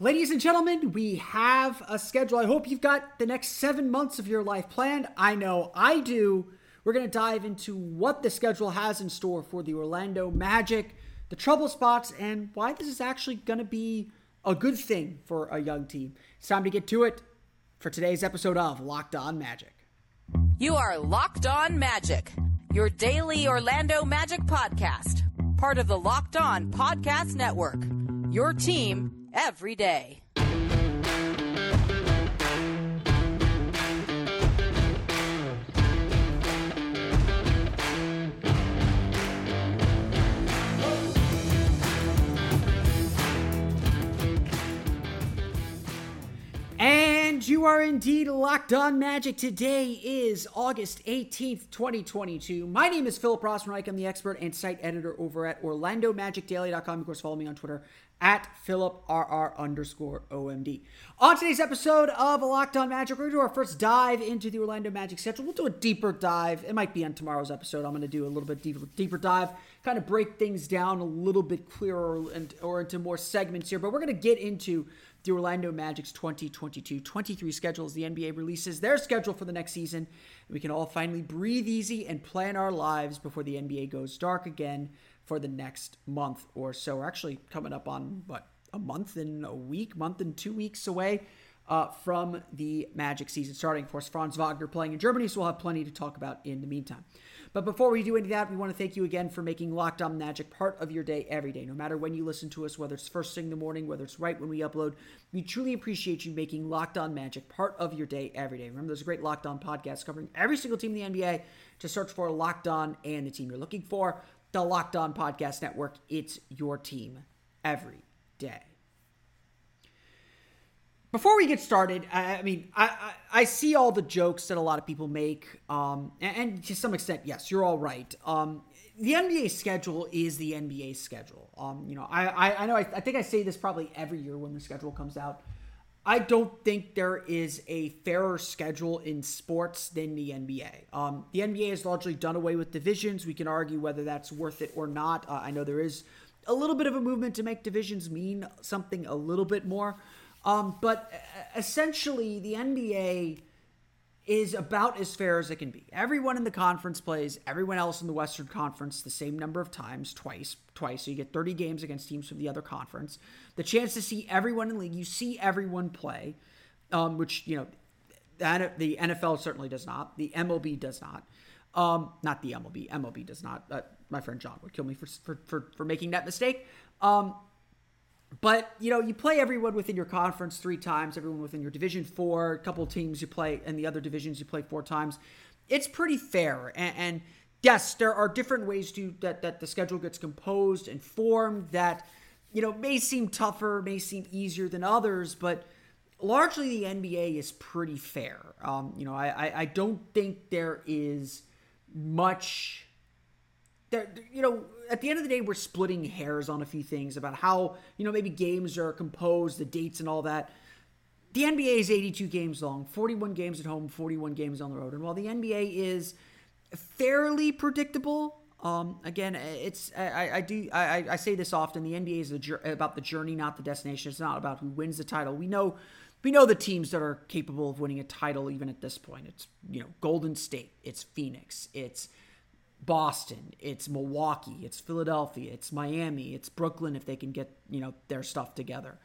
Ladies and gentlemen, we have a schedule. I hope you've got the next seven months of your life planned. I know I do. We're going to dive into what the schedule has in store for the Orlando Magic, the trouble spots, and why this is actually going to be a good thing for a young team. It's time to get to it for today's episode of Locked On Magic. You are Locked On Magic, your daily Orlando Magic podcast, part of the Locked On Podcast Network. Your team every day. And you are indeed locked on magic. Today is August 18th, 2022. My name is Philip Rossman-Reich. I'm the expert and site editor over at OrlandoMagicDaily.com. Of course, follow me on Twitter at PhilipRR underscore OMD. On today's episode of Locked On Magic, we're going to do our first dive into the Orlando Magic schedule. We'll do a deeper dive. It might be on tomorrow's episode. I'm going to do a little bit deeper, deeper dive, kind of break things down a little bit clearer and or into more segments here. But we're going to get into the Orlando Magic's 2022-23 schedule as the NBA releases their schedule for the next season. We can all finally breathe easy and plan our lives before the NBA goes dark again for the next month or so. We're actually coming up on what a month and a week, month and two weeks away uh, from the Magic season starting. Of course, Franz Wagner playing in Germany, so we'll have plenty to talk about in the meantime. But before we do any of that, we want to thank you again for making Locked On Magic part of your day every day. No matter when you listen to us, whether it's first thing in the morning, whether it's right when we upload, we truly appreciate you making Locked On Magic part of your day every day. Remember, there's a great Locked On podcast covering every single team in the NBA. To search for Locked On and the team you're looking for, the Locked On Podcast Network. It's your team every day. Before we get started, I, mean, I, I, I see all the jokes that a lot of people make, um, and, and, to some extent, yes, you're all right. Um, the NBA schedule is the NBA schedule. Um, you know, I, I, I know I, I think I say this probably every year when the schedule comes out. I don't think there is a fairer schedule in sports than the NBA. Um, the NBA has largely done away with divisions. We can argue whether that's worth it or not. Uh, I know there is a little bit of a movement to make divisions mean something a little bit more. Um, but essentially, the NBA is about as fair as it can be. Everyone in the conference plays everyone else in the Western Conference the same number of times, twice, twice. So you get 30 games against teams from the other conference. The chance to see everyone in the league, you see everyone play, um, which you know the NFL certainly does not. The MLB does not. Um, not the MLB. MLB does not. Uh, my friend John would kill me for for for, for making that mistake. Um, but you know, you play everyone within your conference three times, everyone within your division four, a couple teams you play, and the other divisions you play four times. It's pretty fair, and, and yes, there are different ways to that that the schedule gets composed and formed that you know may seem tougher, may seem easier than others, but largely the NBA is pretty fair. Um, you know, I, I I don't think there is much there, you know, at the end of the day, we're splitting hairs on a few things about how, you know, maybe games are composed, the dates and all that. The NBA is 82 games long, 41 games at home, 41 games on the road. And while the NBA is fairly predictable, um, again, it's I, I do I, I say this often. The NBA is about the journey, not the destination. It's not about who wins the title. We know we know the teams that are capable of winning a title even at this point. It's you know Golden State, it's Phoenix, it's Boston, it's Milwaukee, it's Philadelphia, it's Miami, it's Brooklyn if they can get you know their stuff together.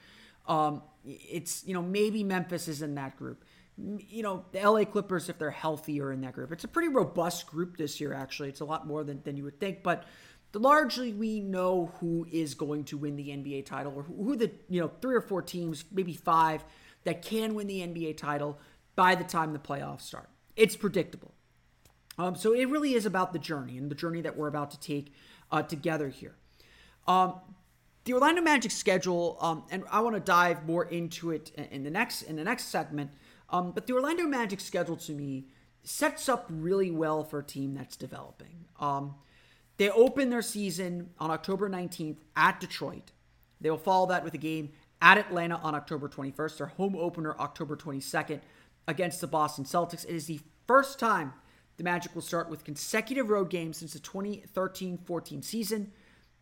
Um, it's you know maybe Memphis is in that group. You know the LA Clippers if they're healthier in that group. It's a pretty robust group this year. Actually, it's a lot more than than you would think. But largely we know who is going to win the NBA title or who the you know three or four teams, maybe five that can win the NBA title by the time the playoffs start. It's predictable. Um, so it really is about the journey and the journey that we're about to take uh, together here. Um, the Orlando Magic schedule, um, and I want to dive more into it in the next in the next segment. Um, but the Orlando Magic schedule to me sets up really well for a team that's developing. Um, they open their season on October 19th at Detroit. They will follow that with a game at Atlanta on October 21st. Their home opener October 22nd against the Boston Celtics. It is the first time the Magic will start with consecutive road games since the 2013 14 season.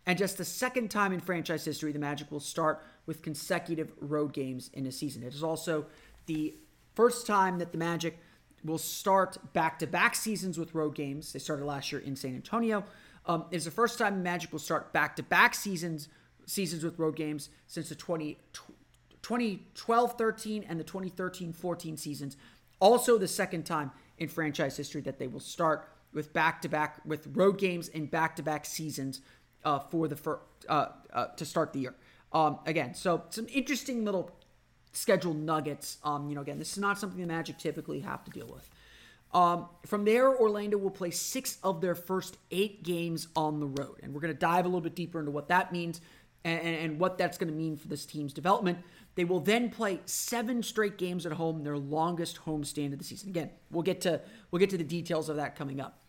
And just the second time in franchise history, the Magic will start with consecutive road games in a season. It is also the first time that the Magic will start back to back seasons with road games. They started last year in San Antonio. Um, it's the first time the Magic will start back to back seasons seasons with road games since the 20, 2012 13 and the 2013 14 seasons. Also, the second time in franchise history that they will start with back to back with road games and back to back seasons uh, for the fir- uh, uh, to start the year. Um, again, so some interesting little schedule nuggets. Um, you know, again, this is not something the Magic typically have to deal with. Um, from there, Orlando will play six of their first eight games on the road, and we're going to dive a little bit deeper into what that means and, and what that's going to mean for this team's development. They will then play seven straight games at home, their longest home stand of the season. Again, we'll get to we'll get to the details of that coming up,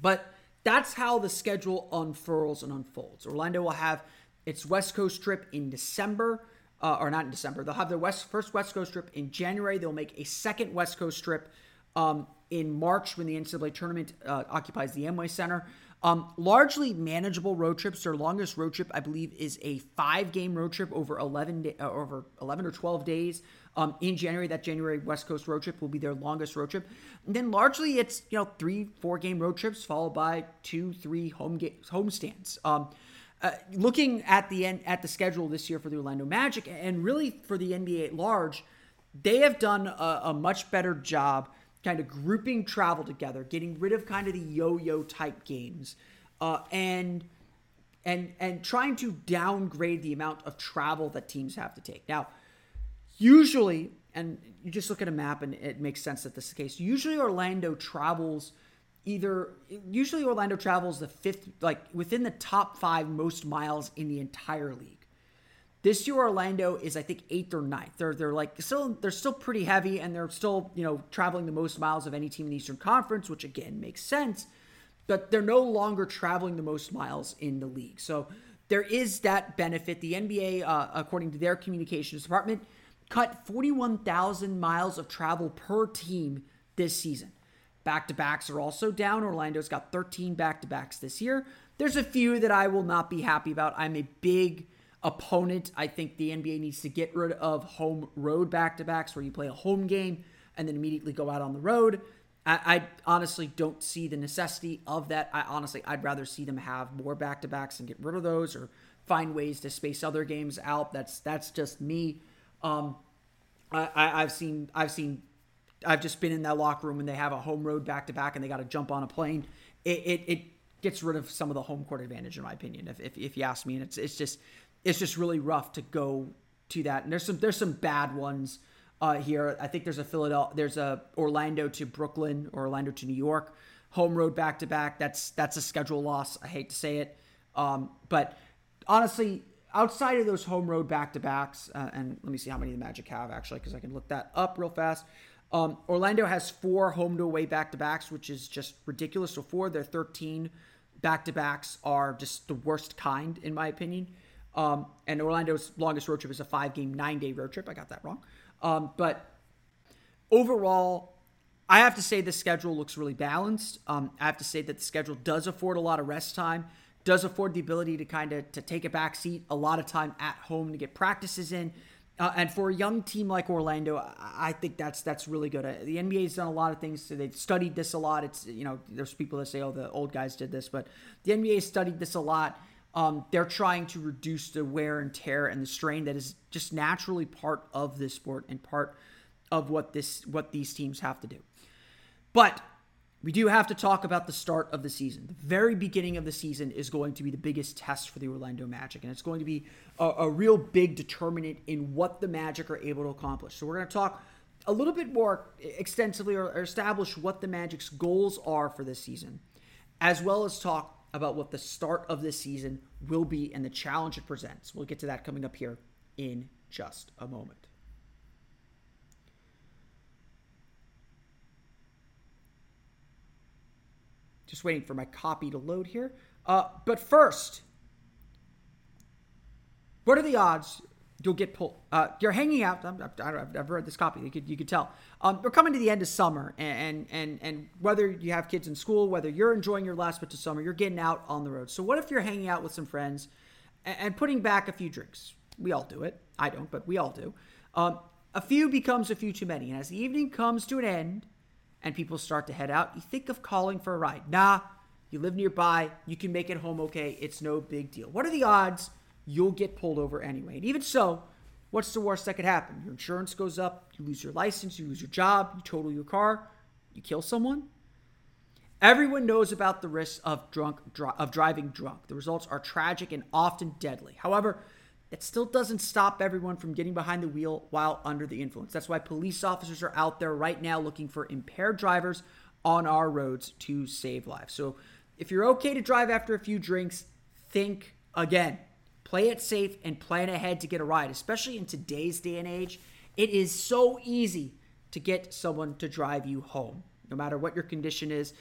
but that's how the schedule unfurls and unfolds. Orlando will have its West Coast trip in December uh, or not in December. They'll have their West first West Coast trip in January. They'll make a second West Coast trip um, in March when the NCAA tournament uh, occupies the Amway Center. Um, largely manageable road trips. Their longest road trip, I believe, is a five-game road trip over eleven day, uh, over eleven or twelve days. Um, in January, that January West Coast road trip will be their longest road trip. And then largely, it's you know three, four-game road trips followed by two, three home games, home stands. Um, uh, looking at the end at the schedule this year for the Orlando Magic and really for the NBA at large, they have done a, a much better job kind of grouping travel together, getting rid of kind of the yo-yo type games, uh, and and and trying to downgrade the amount of travel that teams have to take. Now, usually, and you just look at a map and it makes sense that this is the case. Usually, Orlando travels either usually Orlando travels the fifth, like within the top five most miles in the entire league. This year, Orlando is I think eighth or ninth. They're they're like still they're still pretty heavy, and they're still you know traveling the most miles of any team in the Eastern Conference, which again makes sense. But they're no longer traveling the most miles in the league, so there is that benefit. The NBA, uh, according to their communications department, cut 41,000 miles of travel per team this season. Back to backs are also down. Orlando's got 13 back to backs this year. There's a few that I will not be happy about. I'm a big opponent. I think the NBA needs to get rid of home road back to backs where you play a home game and then immediately go out on the road. I, I, honestly don't see the necessity of that. I honestly, I'd rather see them have more back to backs and get rid of those or find ways to space other games out. That's that's just me. Um, I, I, I've seen I've seen I've just been in that locker room when they have a home road back to back and they got to jump on a plane. It, it, it gets rid of some of the home court advantage, in my opinion. If, if, if you ask me, and it's it's just it's just really rough to go to that. And there's some there's some bad ones uh, here. I think there's a Philadelphia, there's a Orlando to Brooklyn or Orlando to New York, home road back to back. That's that's a schedule loss. I hate to say it, um, but honestly, outside of those home road back to backs, uh, and let me see how many the Magic have actually, because I can look that up real fast. Um, Orlando has four home to away back to backs, which is just ridiculous. So four their 13 back to backs are just the worst kind, in my opinion. Um, and Orlando's longest road trip is a five game, nine day road trip. I got that wrong. Um, but overall, I have to say the schedule looks really balanced. Um, I have to say that the schedule does afford a lot of rest time, does afford the ability to kind of to take a back seat, a lot of time at home to get practices in. Uh, and for a young team like Orlando, I think that's that's really good. Uh, the NBA's done a lot of things. So they've studied this a lot. It's you know, there's people that say, "Oh, the old guys did this," but the NBA studied this a lot. Um, they're trying to reduce the wear and tear and the strain that is just naturally part of this sport and part of what this what these teams have to do. But we do have to talk about the start of the season. The very beginning of the season is going to be the biggest test for the Orlando Magic, and it's going to be a, a real big determinant in what the Magic are able to accomplish. So we're going to talk a little bit more extensively or, or establish what the Magic's goals are for this season, as well as talk about what the start of this season will be and the challenge it presents. We'll get to that coming up here in just a moment. Just waiting for my copy to load here. Uh, but first, what are the odds you'll get pulled? Uh, you're hanging out. I'm, I have I've read this copy. You could you could tell. Um, we're coming to the end of summer, and and and whether you have kids in school, whether you're enjoying your last bit of summer, you're getting out on the road. So what if you're hanging out with some friends and, and putting back a few drinks? We all do it. I don't, but we all do. Um, a few becomes a few too many, and as the evening comes to an end, and people start to head out, you think of calling for a ride. Nah, you live nearby, you can make it home okay. It's no big deal. What are the odds? You'll get pulled over anyway. And even so, what's the worst that could happen? Your insurance goes up, you lose your license, you lose your job, you total your car, you kill someone. Everyone knows about the risks of drunk of driving drunk. The results are tragic and often deadly. However, it still doesn't stop everyone from getting behind the wheel while under the influence. That's why police officers are out there right now looking for impaired drivers on our roads to save lives. So, if you're okay to drive after a few drinks, think again. Play it safe and plan ahead to get a ride, especially in today's day and age. It is so easy to get someone to drive you home. No matter what your condition is,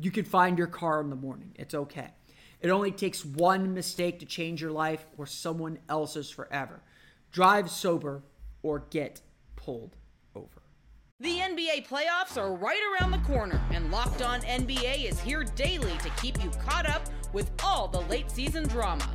you can find your car in the morning. It's okay. It only takes one mistake to change your life or someone else's forever. Drive sober or get pulled over. The NBA playoffs are right around the corner, and Locked On NBA is here daily to keep you caught up with all the late season drama.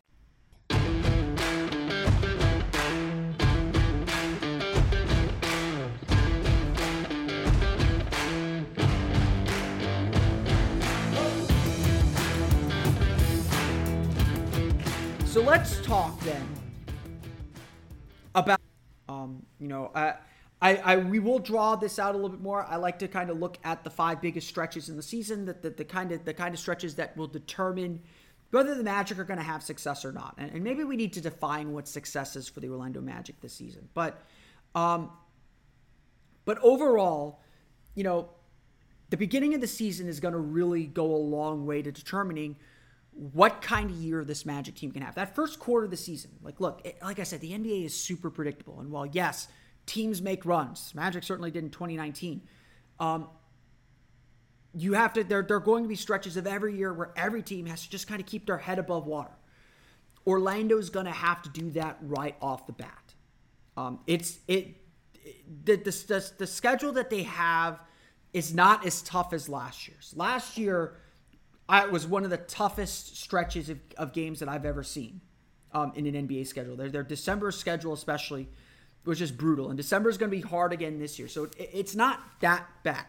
So let's talk then about, um, you know, uh, I, I we will draw this out a little bit more. I like to kind of look at the five biggest stretches in the season, that the, the kind of the kind of stretches that will determine whether the Magic are going to have success or not. And, and, maybe we need to define what success is for the Orlando Magic this season. But, um, but overall, you know, the beginning of the season is going to really go a long way to determining what kind of year this Magic team can have. That first quarter of the season, like, look, it, like I said, the NBA is super predictable. And while, yes, teams make runs, Magic certainly did in 2019. Um, you have to, there, there are going to be stretches of every year where every team has to just kind of keep their head above water. Orlando's going to have to do that right off the bat. Um, it's, it, the, the, the, the schedule that they have is not as tough as last year's. Last year, I, it was one of the toughest stretches of, of games that I've ever seen um, in an NBA schedule. Their, their December schedule, especially, was just brutal. And December is going to be hard again this year. So it, it's not that bad.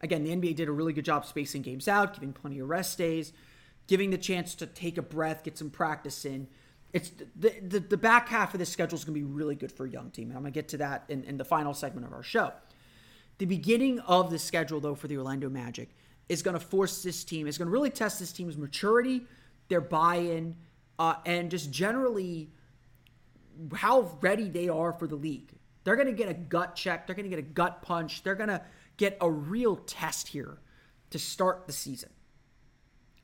Again, the NBA did a really good job spacing games out, giving plenty of rest days, giving the chance to take a breath, get some practice in. It's the, the, the back half of this schedule is going to be really good for a young team. And I'm going to get to that in, in the final segment of our show. The beginning of the schedule, though, for the Orlando Magic is going to force this team, is going to really test this team's maturity, their buy in, uh, and just generally how ready they are for the league. They're going to get a gut check, they're going to get a gut punch, they're going to get a real test here to start the season.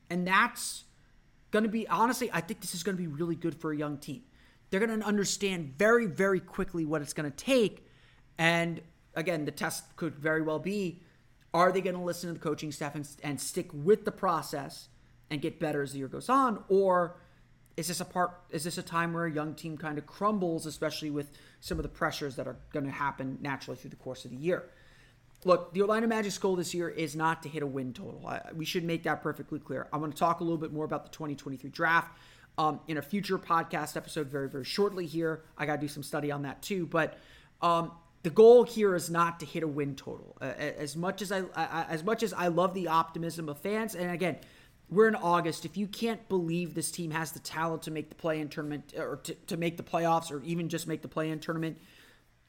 And that's going to be, honestly, I think this is going to be really good for a young team. They're going to understand very, very quickly what it's going to take. And again, the test could very well be are they going to listen to the coaching staff and, and stick with the process and get better as the year goes on? Or is this a part is this a time where a young team kind of crumbles, especially with some of the pressures that are going to happen naturally through the course of the year? Look, the Orlando Magic's goal this year is not to hit a win total. I, we should make that perfectly clear. I'm going to talk a little bit more about the 2023 draft um, in a future podcast episode very, very shortly here. I got to do some study on that too. But um, the goal here is not to hit a win total. Uh, as much as I, I, as much as I love the optimism of fans, and again, we're in August. If you can't believe this team has the talent to make the play-in tournament or to, to make the playoffs or even just make the play-in tournament,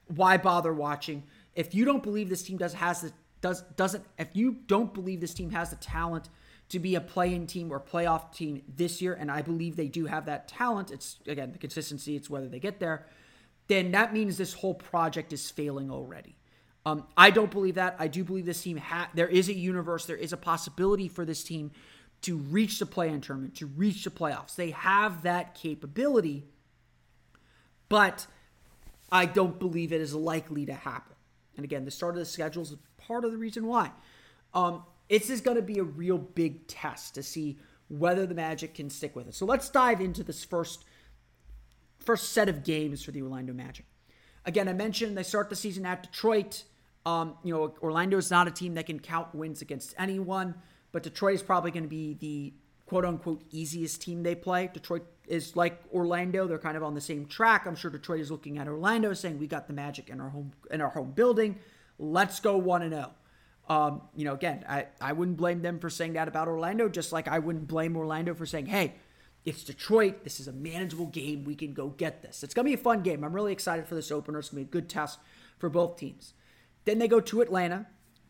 why bother watching? If you don't believe this team does has the does doesn't if you don't believe this team has the talent to be a play-in team or playoff team this year, and I believe they do have that talent. It's again the consistency. It's whether they get there. Then that means this whole project is failing already. Um, I don't believe that. I do believe this team ha- there is a universe, there is a possibility for this team to reach the play-in tournament, to reach the playoffs. They have that capability, but I don't believe it is likely to happen. And again, the start of the schedule is part of the reason why. Um, is going to be a real big test to see whether the Magic can stick with it. So let's dive into this first first set of games for the Orlando Magic. Again, I mentioned they start the season at Detroit. Um, you know, Orlando is not a team that can count wins against anyone, but Detroit is probably going to be the quote unquote easiest team they play. Detroit is like Orlando; they're kind of on the same track. I'm sure Detroit is looking at Orlando, saying, "We got the Magic in our home in our home building. Let's go one and zero." Um, you know, again, I, I wouldn't blame them for saying that about Orlando, just like I wouldn't blame Orlando for saying, hey, it's Detroit. This is a manageable game. We can go get this. It's going to be a fun game. I'm really excited for this opener. It's going to be a good test for both teams. Then they go to Atlanta.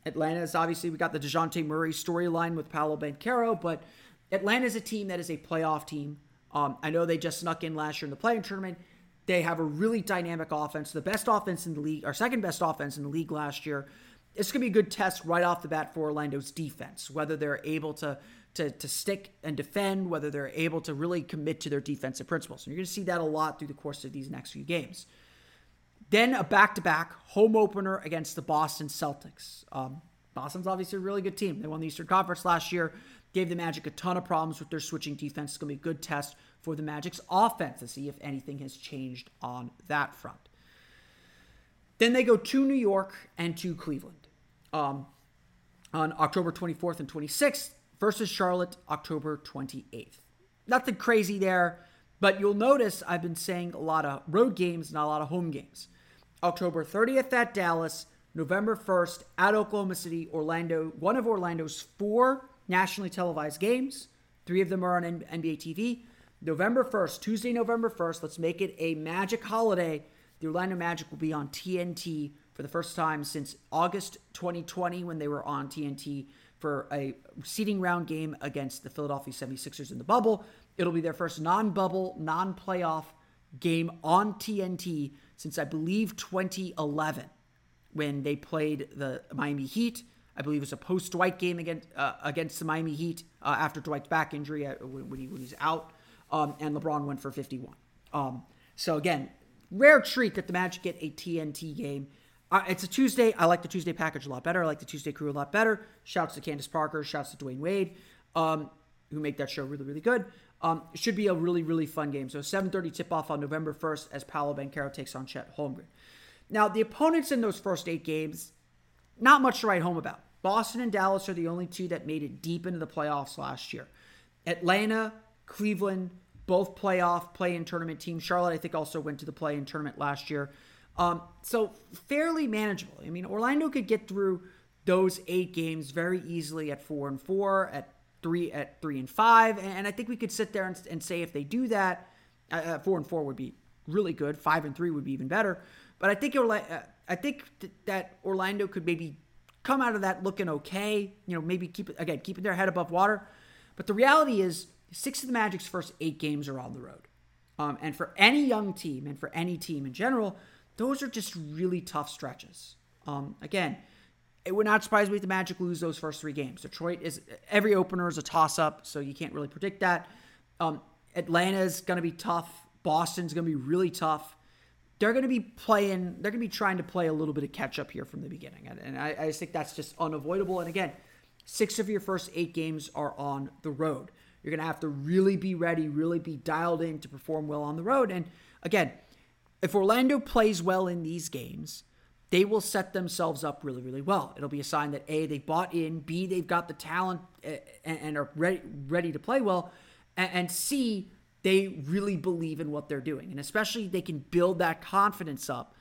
Atlanta is obviously, we got the Dejounte Murray storyline with Paolo Banchero, but Atlanta is a team that is a playoff team. Um, I know they just snuck in last year in the play-in tournament. They have a really dynamic offense, the best offense in the league, our second best offense in the league last year it's going to be a good test right off the bat for Orlando's defense, whether they're able to, to, to stick and defend, whether they're able to really commit to their defensive principles. And you're going to see that a lot through the course of these next few games. Then a back to back home opener against the Boston Celtics. Um, Boston's obviously a really good team. They won the Eastern Conference last year, gave the Magic a ton of problems with their switching defense. It's going to be a good test for the Magic's offense to see if anything has changed on that front. Then they go to New York and to Cleveland um, on October 24th and 26th versus Charlotte October 28th. Nothing crazy there, but you'll notice I've been saying a lot of road games, not a lot of home games. October 30th at Dallas, November 1st at Oklahoma City, Orlando, one of Orlando's four nationally televised games. Three of them are on NBA TV. November 1st, Tuesday, November 1st, let's make it a magic holiday. The Orlando Magic will be on TNT for the first time since August 2020 when they were on TNT for a seeding round game against the Philadelphia 76ers in the bubble. It'll be their first non bubble, non playoff game on TNT since I believe 2011 when they played the Miami Heat. I believe it was a post Dwight game against uh, against the Miami Heat uh, after Dwight's back injury uh, when, he, when he's out, um, and LeBron went for 51. Um, so again, rare treat that the Magic get a TNT game uh, it's a Tuesday. I like the Tuesday package a lot better. I like the Tuesday crew a lot better. Shouts to Candace Parker. Shouts to Dwyane Wade, um, who make that show really, really good. Um, it should be a really, really fun game. So 7:30 tip off on November 1st as Paolo Banchero takes on Chet Holmgren. Now the opponents in those first eight games, not much to write home about. Boston and Dallas are the only two that made it deep into the playoffs last year. Atlanta, Cleveland, both playoff play-in tournament teams. Charlotte, I think, also went to the play-in tournament last year. Um, so fairly manageable. I mean, Orlando could get through those eight games very easily at four and four, at three at three and five, and I think we could sit there and, and say if they do that, uh, uh, four and four would be really good. Five and three would be even better. But I think uh, I think th- that Orlando could maybe come out of that looking okay. You know, maybe keep again keeping their head above water. But the reality is, six of the Magic's first eight games are on the road. Um, and for any young team and for any team in general, those are just really tough stretches. Um, again, it would not surprise me if the Magic lose those first three games. Detroit is every opener is a toss up, so you can't really predict that. Um, Atlanta is going to be tough. Boston's going to be really tough. They're going to be playing. They're going to be trying to play a little bit of catch up here from the beginning, and, and I, I just think that's just unavoidable. And again, six of your first eight games are on the road. You're going to have to really be ready, really be dialed in to perform well on the road. And again, if Orlando plays well in these games, they will set themselves up really, really well. It'll be a sign that A, they bought in, B, they've got the talent eh, and, are ready, ready to play well, and C, they really believe in what they're doing. And especially they can build that confidence up,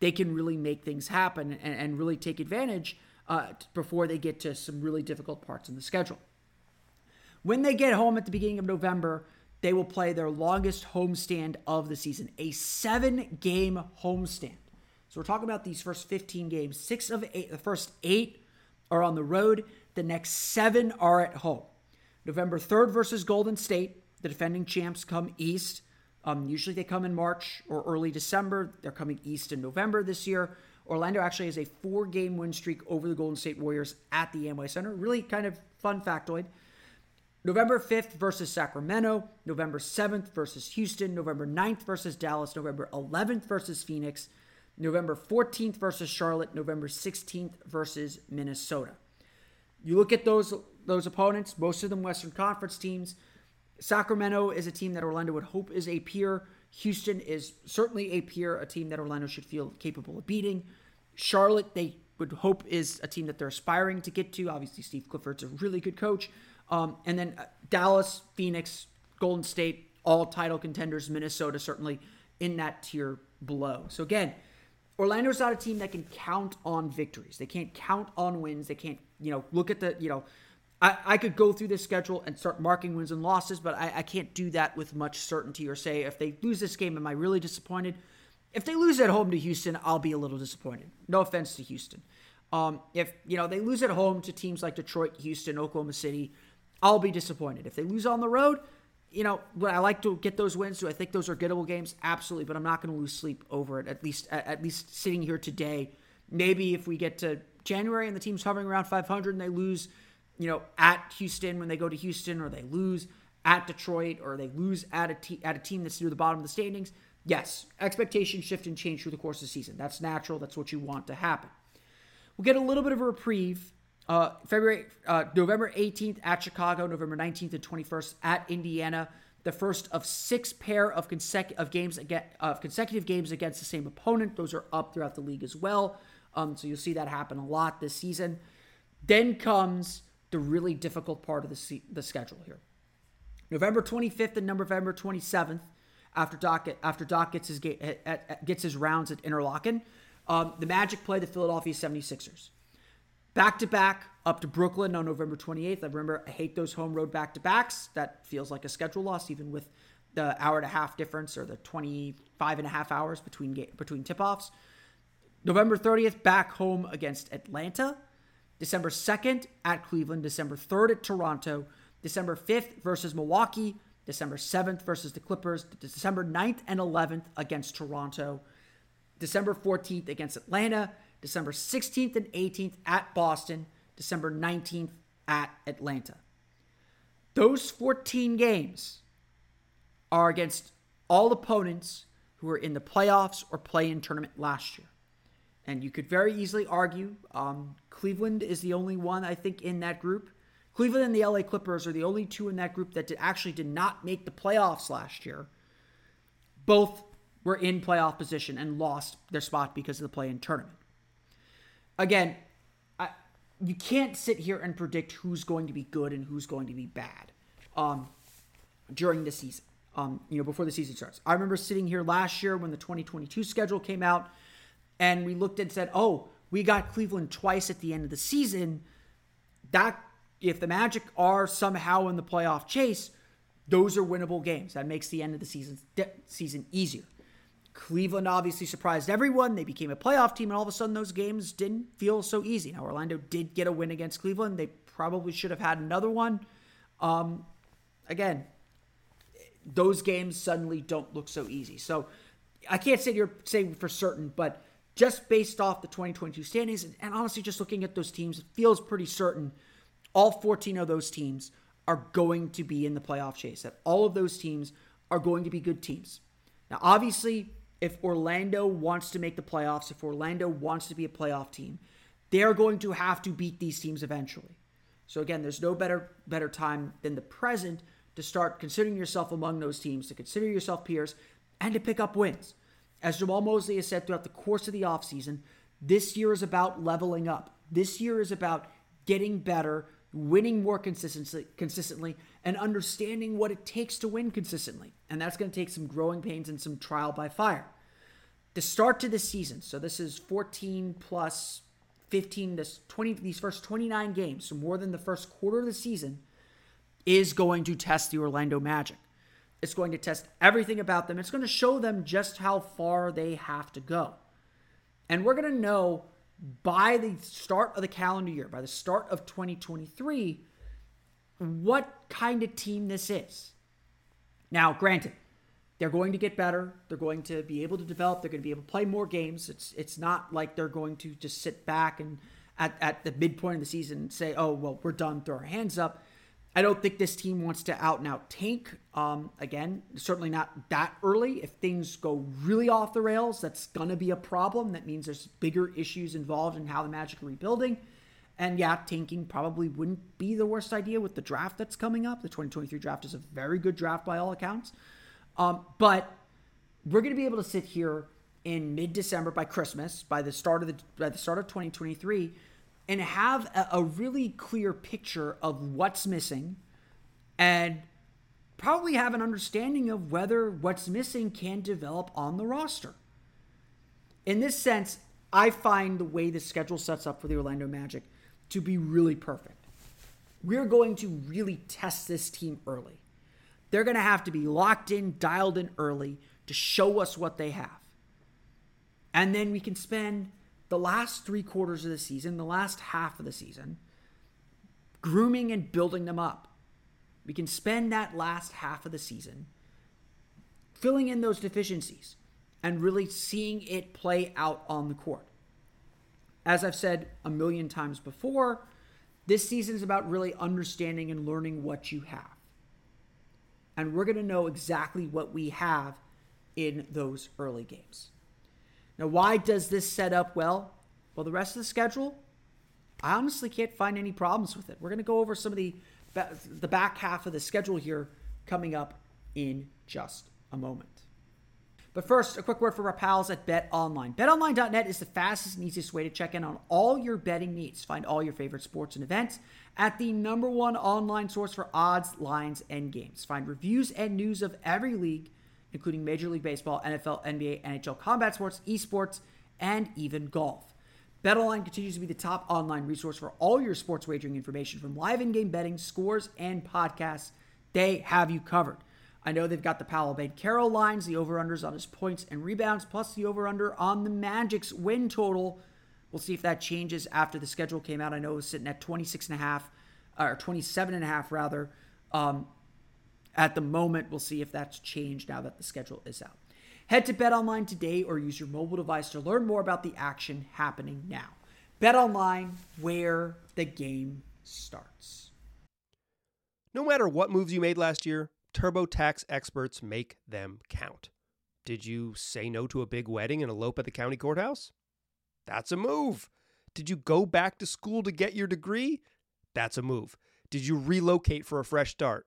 they can really make things happen and, and really take advantage uh, before they get to some really difficult parts in the schedule. When they get home at the beginning of November, they will play their longest homestand of the season, a seven game homestand. So we're talking about these first 15 games. Six of eight, the first eight are on the road. The next seven are at home. November 3rd versus Golden State. The defending champs come east. Um, usually they come in March or early December. They're coming east in November this year. Orlando actually has a four game win streak over the Golden State Warriors at the Amway Center. Really kind of fun factoid. November 5th versus Sacramento, November 7th versus Houston, November 9th versus Dallas, November 11th versus Phoenix, November 14th versus Charlotte, November 16th versus Minnesota. You look at those those opponents, most of them Western Conference teams. Sacramento is a team that Orlando would hope is a peer. Houston is certainly a peer, a team that Orlando should feel capable of beating. Charlotte, they would hope is a team that they're aspiring to get to. Obviously, Steve Clifford's a really good coach. Um, and then uh, Dallas, Phoenix, Golden State, all title contenders. Minnesota certainly in that tier below. So again, Orlando's not a team that can count on victories. They can't count on wins. They can't, you know, look at the, you know, I, I could go through this schedule and start marking wins and losses, but I, I can't do that with much certainty or say if they lose this game, am I really disappointed? If they lose at home to Houston, I'll be a little disappointed. No offense to Houston. Um, if you know they lose at home to teams like Detroit, Houston, Oklahoma City, I'll be disappointed. If they lose on the road, you know, I like to get those wins. Do I think those are gettable games? Absolutely, but I'm not going to lose sleep over it. At least, at least sitting here today. Maybe if we get to January and the team's hovering around 500 and they lose, you know, at Houston when they go to Houston, or they lose at Detroit, or they lose at a te- at a team that's near the bottom of the standings. Yes, expectations shift and change through the course of the season. That's natural. That's what you want to happen. We'll get a little bit of a reprieve uh, February, uh, November 18th at Chicago, November 19th and 21st at Indiana. The first of six pair of, consec- of games again, of consecutive games against the same opponent. Those are up throughout the league as well. Um, so you'll see that happen a lot this season. Then comes the really difficult part of the se- the schedule here. November 25th and November 27th, after Doc after Doc gets his gets his rounds at Interlachen, um, the Magic play the Philadelphia 76ers. Back to back up to Brooklyn on November 28th. I remember I hate those home road back to backs. That feels like a schedule loss, even with the hour and a half difference or the 25 and a half hours between between tip offs. November 30th, back home against Atlanta. December 2nd at Cleveland. December 3rd at Toronto. December 5th versus Milwaukee. December 7th versus the Clippers. December 9th and 11th against Toronto. December 14th against Atlanta. December 16th and 18th at Boston, December 19th at Atlanta. Those 14 games are against all opponents who were in the playoffs or play in tournament last year. And you could very easily argue um, Cleveland is the only one, I think, in that group. Cleveland and the LA Clippers are the only two in that group that did, actually did not make the playoffs last year. Both were in playoff position and lost their spot because of the play in tournament again, I, you can't sit here and predict who's going to be good and who's going to be bad um, during the season. Um, you know, before the season starts. I remember sitting here last year when the 2022 schedule came out, and we looked and said, "Oh, we got Cleveland twice at the end of the season. That if the Magic are somehow in the playoff chase, those are winnable games. That makes the end of the season season easier." Cleveland obviously surprised everyone. They became a playoff team, and all of a sudden, those games didn't feel so easy. Now, Orlando did get a win against Cleveland. They probably should have had another one. Um, again, those games suddenly don't look so easy. So I can't say you're saying for certain, but just based off the 2022 standings, and, and honestly, just looking at those teams, it feels pretty certain all 14 of those teams are going to be in the playoff chase. That all of those teams are going to be good teams. Now, obviously, if Orlando wants to make the playoffs, if Orlando wants to be a playoff team, they're going to have to beat these teams eventually. So again, there's no better better time than the present to start considering yourself among those teams, to consider yourself peers, and to pick up wins. As Jamahl Mosley has said throughout the course of the offseason, this year is about leveling up. This year is about getting better, winning more consistently, consistently and understanding what it takes to win consistently. And that's going to take some growing pains and some trial by fire. The start to the season, so this is 14 plus 15, this 20, these first 29 games, so more than the first quarter of the season, is going to test the Orlando Magic. It's going to test everything about them. It's going to show them just how far they have to go. And we're going to know by the start of the calendar year, by the start of 2023, what kind of team this is. Now, granted, they're going to get better. They're going to be able to develop. They're going to be able to play more games. It's it's not like they're going to just sit back and at, at the midpoint of the season say, oh, well, we're done, throw our hands up. I don't think this team wants to out and out tank. Um, again, certainly not that early. If things go really off the rails, that's going to be a problem. That means there's bigger issues involved in how the Magic are rebuilding. And yeah, tanking probably wouldn't be the worst idea with the draft that's coming up. The 2023 draft is a very good draft by all accounts. Um, but we're going to be able to sit here in mid-December by Christmas, by the start of the by the start of 2023, and have a, a really clear picture of what's missing, and probably have an understanding of whether what's missing can develop on the roster. In this sense, I find the way the schedule sets up for the Orlando Magic to be really perfect. We're going to really test this team early. They're going to have to be locked in, dialed in early to show us what they have. And then we can spend the last three quarters of the season, the last half of the season, grooming and building them up. We can spend that last half of the season filling in those deficiencies and really seeing it play out on the court. As I've said a million times before, this season is about really understanding and learning what you have and we're going to know exactly what we have in those early games. Now, why does this set up well? Well, the rest of the schedule, I honestly can't find any problems with it. We're going to go over some of the the back half of the schedule here coming up in just a moment. But first, a quick word for our pals at BetOnline. BetOnline.net is the fastest and easiest way to check in on all your betting needs. Find all your favorite sports and events at the number one online source for odds, lines, and games. Find reviews and news of every league, including Major League Baseball, NFL, NBA, NHL, combat sports, esports, and even golf. BetOnline continues to be the top online resource for all your sports wagering information from live in-game betting, scores, and podcasts. They have you covered. I know they've got the Paolo Banchero lines, the over-unders on his points and rebounds, plus the over-under on the Magic's win total. We'll see if that changes after the schedule came out. I know it was sitting at 26 and a half, or 27 and a half rather. Um, at the moment, we'll see if that's changed now that the schedule is out. Head to BetOnline today or use your mobile device to learn more about the action happening now. BetOnline, where the game starts. No matter what moves you made last year, TurboTax experts make them count. Did you say no to a big wedding and elope at the county courthouse? That's a move. Did you go back to school to get your degree? That's a move. Did you relocate for a fresh start?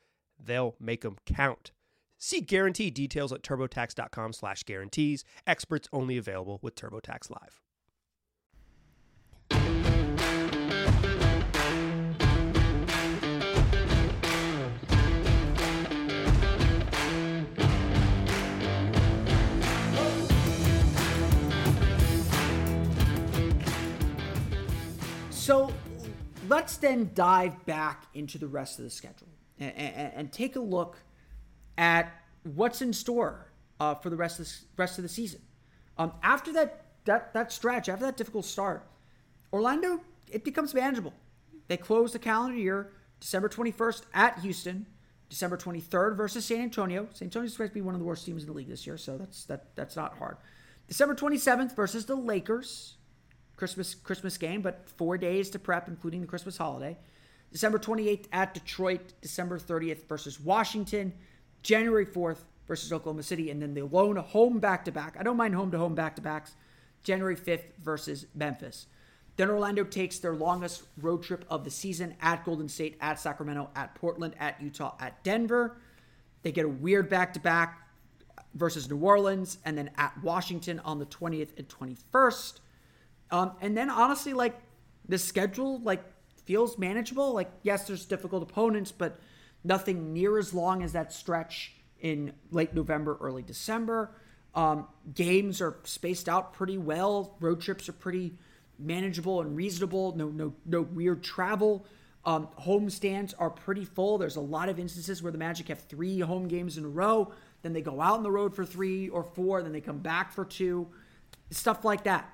They'll make them count. See guarantee details at turbotax.com slash guarantees. Experts only available with TurboTax Live. So let's then dive back into the rest of the schedule and, and, take a look at what's in store uh, for the rest of the rest of the season. Um, after that that that stretch, after that difficult start, Orlando it becomes manageable. They close the calendar year December 21st at Houston, December 23rd versus San Antonio. San Antonio's supposed to be one of the worst teams in the league this year, so that's that that's not hard. December 27th versus the Lakers. Christmas Christmas game, but four days to prep, including the Christmas holiday. December 28th at Detroit, December 30th versus Washington, January 4th versus Oklahoma City, and then the lone home back to back. I don't mind home to home back to backs. January 5th versus Memphis. Then Orlando takes their longest road trip of the season at Golden State, at Sacramento, at Portland, at Utah, at Denver. They get a weird back to back versus New Orleans, and then at Washington on the 20th and 21st. Um, and then honestly, like the schedule, like feels manageable. Like yes, there's difficult opponents, but nothing near as long as that stretch in late November, early December. Um, games are spaced out pretty well. Road trips are pretty manageable and reasonable. No, no, no weird travel. Um, home stands are pretty full. There's a lot of instances where the Magic have three home games in a row. Then they go out on the road for three or four. Then they come back for two. Stuff like that.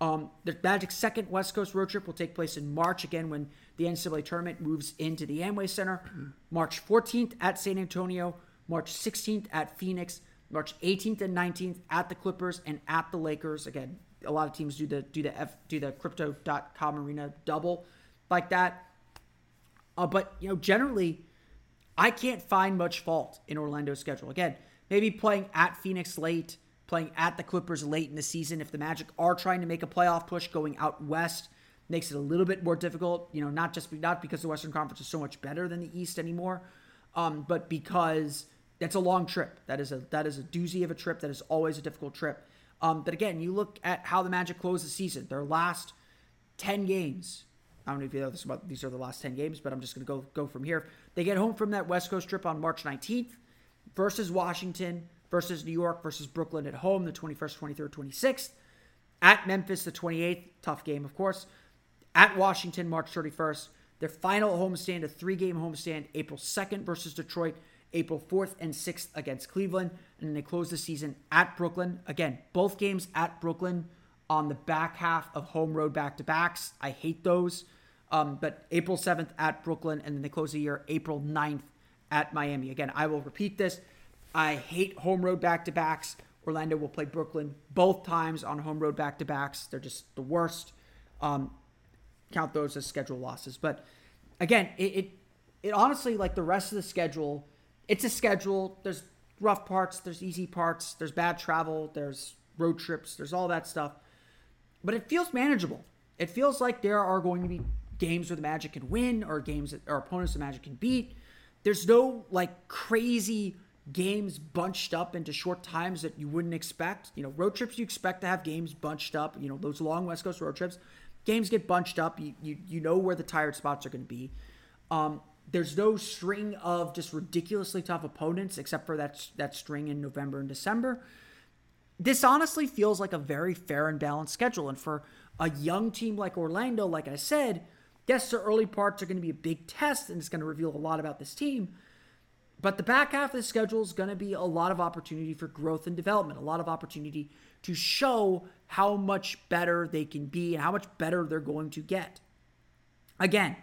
Um, the Magic's second West Coast road trip will take place in March again when the NCAA tournament moves into the Amway Center. March 14th at San Antonio, March 16th at Phoenix, March 18th and 19th at the Clippers and at the Lakers. Again, a lot of teams do the do the F do the crypto.com arena double like that. Uh, but you know, generally, I can't find much fault in Orlando's schedule. Again, maybe playing at Phoenix late, playing at the Clippers late in the season. If the Magic are trying to make a playoff push going out west, makes it a little bit more difficult. You know, not just not because the Western Conference is so much better than the East anymore, um, but because that's a long trip. That is a that is a doozy of a trip. That is always a difficult trip. Um, but again, you look at how the Magic closed the season. Their last ten games. I don't know if you know this about these are the last ten games, but I'm just going to go go from here. They get home from that West Coast trip on March 19th versus Washington versus New York versus Brooklyn at home the 21st, 23rd, 26th. At Memphis the 28th, tough game of course. At Washington March 31st. Their final homestand, a three-game homestand, April 2nd versus Detroit, April 4th and 6th against Cleveland, and then they close the season at Brooklyn. Again, both games at Brooklyn on the back half of home road back-to-backs. I hate those. Um, but April 7th at Brooklyn, and then they close the year April 9th at Miami. Again, I will repeat this. I hate home road back to backs. Orlando will play Brooklyn both times on home road back to backs. They're just the worst. Um, count those as schedule losses. But again, it, it, it honestly like the rest of the schedule. It's a schedule. There's rough parts. There's easy parts. There's bad travel. There's road trips. There's all that stuff. But it feels manageable. It feels like there are going to be games where the Magic can win or games that our opponents the Magic can beat. There's no like crazy games bunched up into short times that you wouldn't expect. You know, road trips you expect to have games bunched up. You know, those long West Coast road trips, games get bunched up. You you, you know where the tired spots are going to be. Um, there's no string of just ridiculously tough opponents except for that that string in November and December. This honestly feels like a very fair and balanced schedule, and for a young team like Orlando, like I said, yes, the early parts are going to be a big test, and it's going to reveal a lot about this team. But the back half of the schedule is going to be a lot of opportunity for growth and development, a lot of opportunity to show how much better they can be and how much better they're going to get. Again,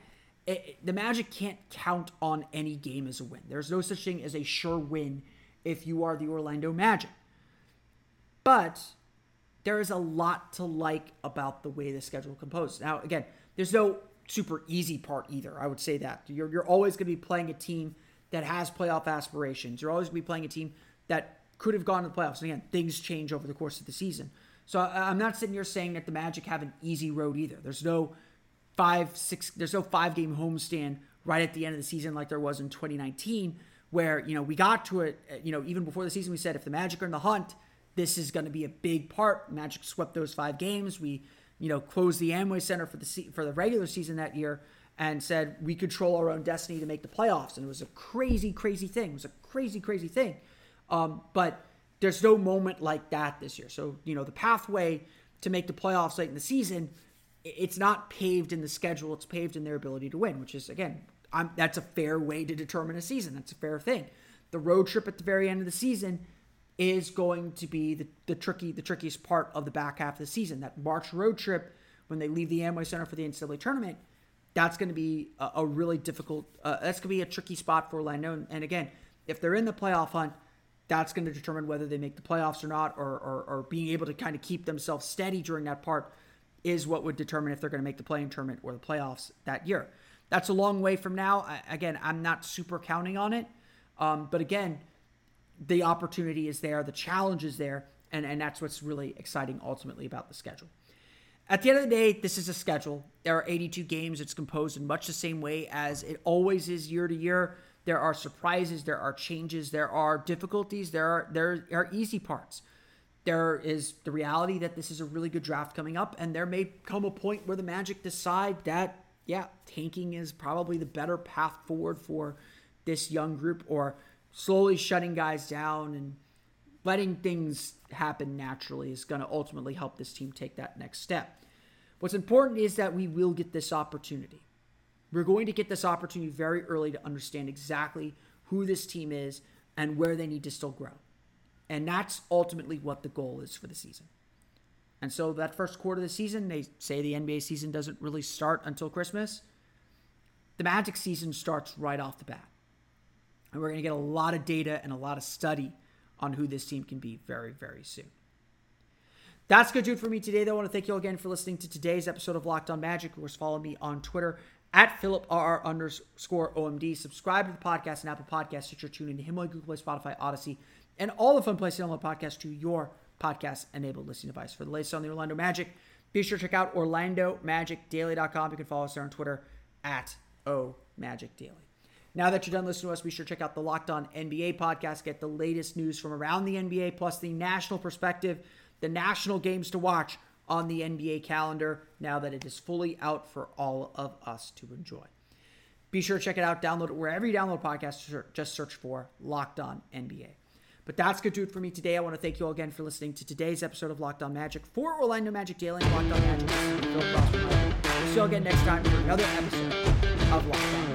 it, the Magic can't count on any game as a win. There's no such thing as a sure win if you are the Orlando Magic. But there is a lot to like about the way the schedule composed. Now, again, there's no super easy part either. I would say that you're you're always going to be playing a team that has playoff aspirations. You're always going to be playing a team that could have gone to the playoffs. And again, things change over the course of the season. So I'm not sitting here saying that the Magic have an easy road either. There's no five, six, there's no five game homestand right at the end of the season like there was in 2019, where, you know, we got to it, you know, even before the season, we said if the Magic are in the hunt, this is going to be a big part. Magic swept those five games. We, you know, closed the Amway Center for the for the regular season that year and said we control our own destiny to make the playoffs. And it was a crazy, crazy thing. It was a crazy, crazy thing. Um, but there's no moment like that this year. So, you know, the pathway to make the playoffs late in the season, it's not paved in the schedule, it's paved in their ability to win, which is, again, I'm, that's a fair way to determine a season. That's a fair thing. The road trip at the very end of the season is going to be the, the tricky, the trickiest part of the back half of the season. That March road trip when they leave the Amway Center for the NCAA tournament – that's going to be a, a really difficult. Uh, that's going to be a tricky spot for Orlando. And, and, again, if they're in the playoff hunt, that's going to determine whether they make the playoffs or not, or, or, or being able to kind of keep themselves steady during that part is what would determine if they're going to make the play-in tournament or the playoffs that year. That's a long way from now. I, again, I'm not super counting on it, um, but again, the opportunity is there, the challenge is there, and and that's what's really exciting ultimately about the schedule. At the end of the day, this is a schedule. There are 82 games. It's composed in much the same way as it always is year to year. There are surprises, there are changes, there are difficulties, there are there are easy parts. there is the reality that this is a really good draft coming up, and there may come a point where the Magic decide that, yeah, tanking is probably the better path forward for this young group, or slowly shutting guys down and letting things happen naturally is going to ultimately help this team take that next step. What's important is that we will get this opportunity. We're going to get this opportunity very early to understand exactly who this team is and where they need to still grow. And that's ultimately what the goal is for the season. And so that first quarter of the season, they say the NBA season doesn't really start until Christmas. The Magic season starts right off the bat. And we're going to get a lot of data and a lot of study on who this team can be very, very soon. That's good, dude, for me today. Though I want to thank you all again for listening to today's episode of Locked On Magic. Of course, follow me on Twitter at PhilipRR underscore OMD. Subscribe to the podcast and Apple Podcasts, Stitcher, TuneIn, Himalaya, Google Play, Spotify, Odyssey, and all the fun places to download podcasts to your podcast-enabled listening device. For the latest on the Orlando Magic, be sure to check out OrlandoMagicDaily.com. You can follow us there on Twitter at OMagicDaily. Now that you're done listening to us, be sure to check out the Locked On NBA podcast. Get the latest news from around the NBA, plus the national perspective, the national games to watch on the NBA calendar now that it is fully out for all of us to enjoy. Be sure to check it out, download it wherever you download podcasts. Just search for Locked On NBA. But that's good to do it for me today. I want to thank you all again for listening to today's episode of Locked On Magic for Orlando Magic Daily and Locked On Magic. We'll see you all again next time for another episode of Locked On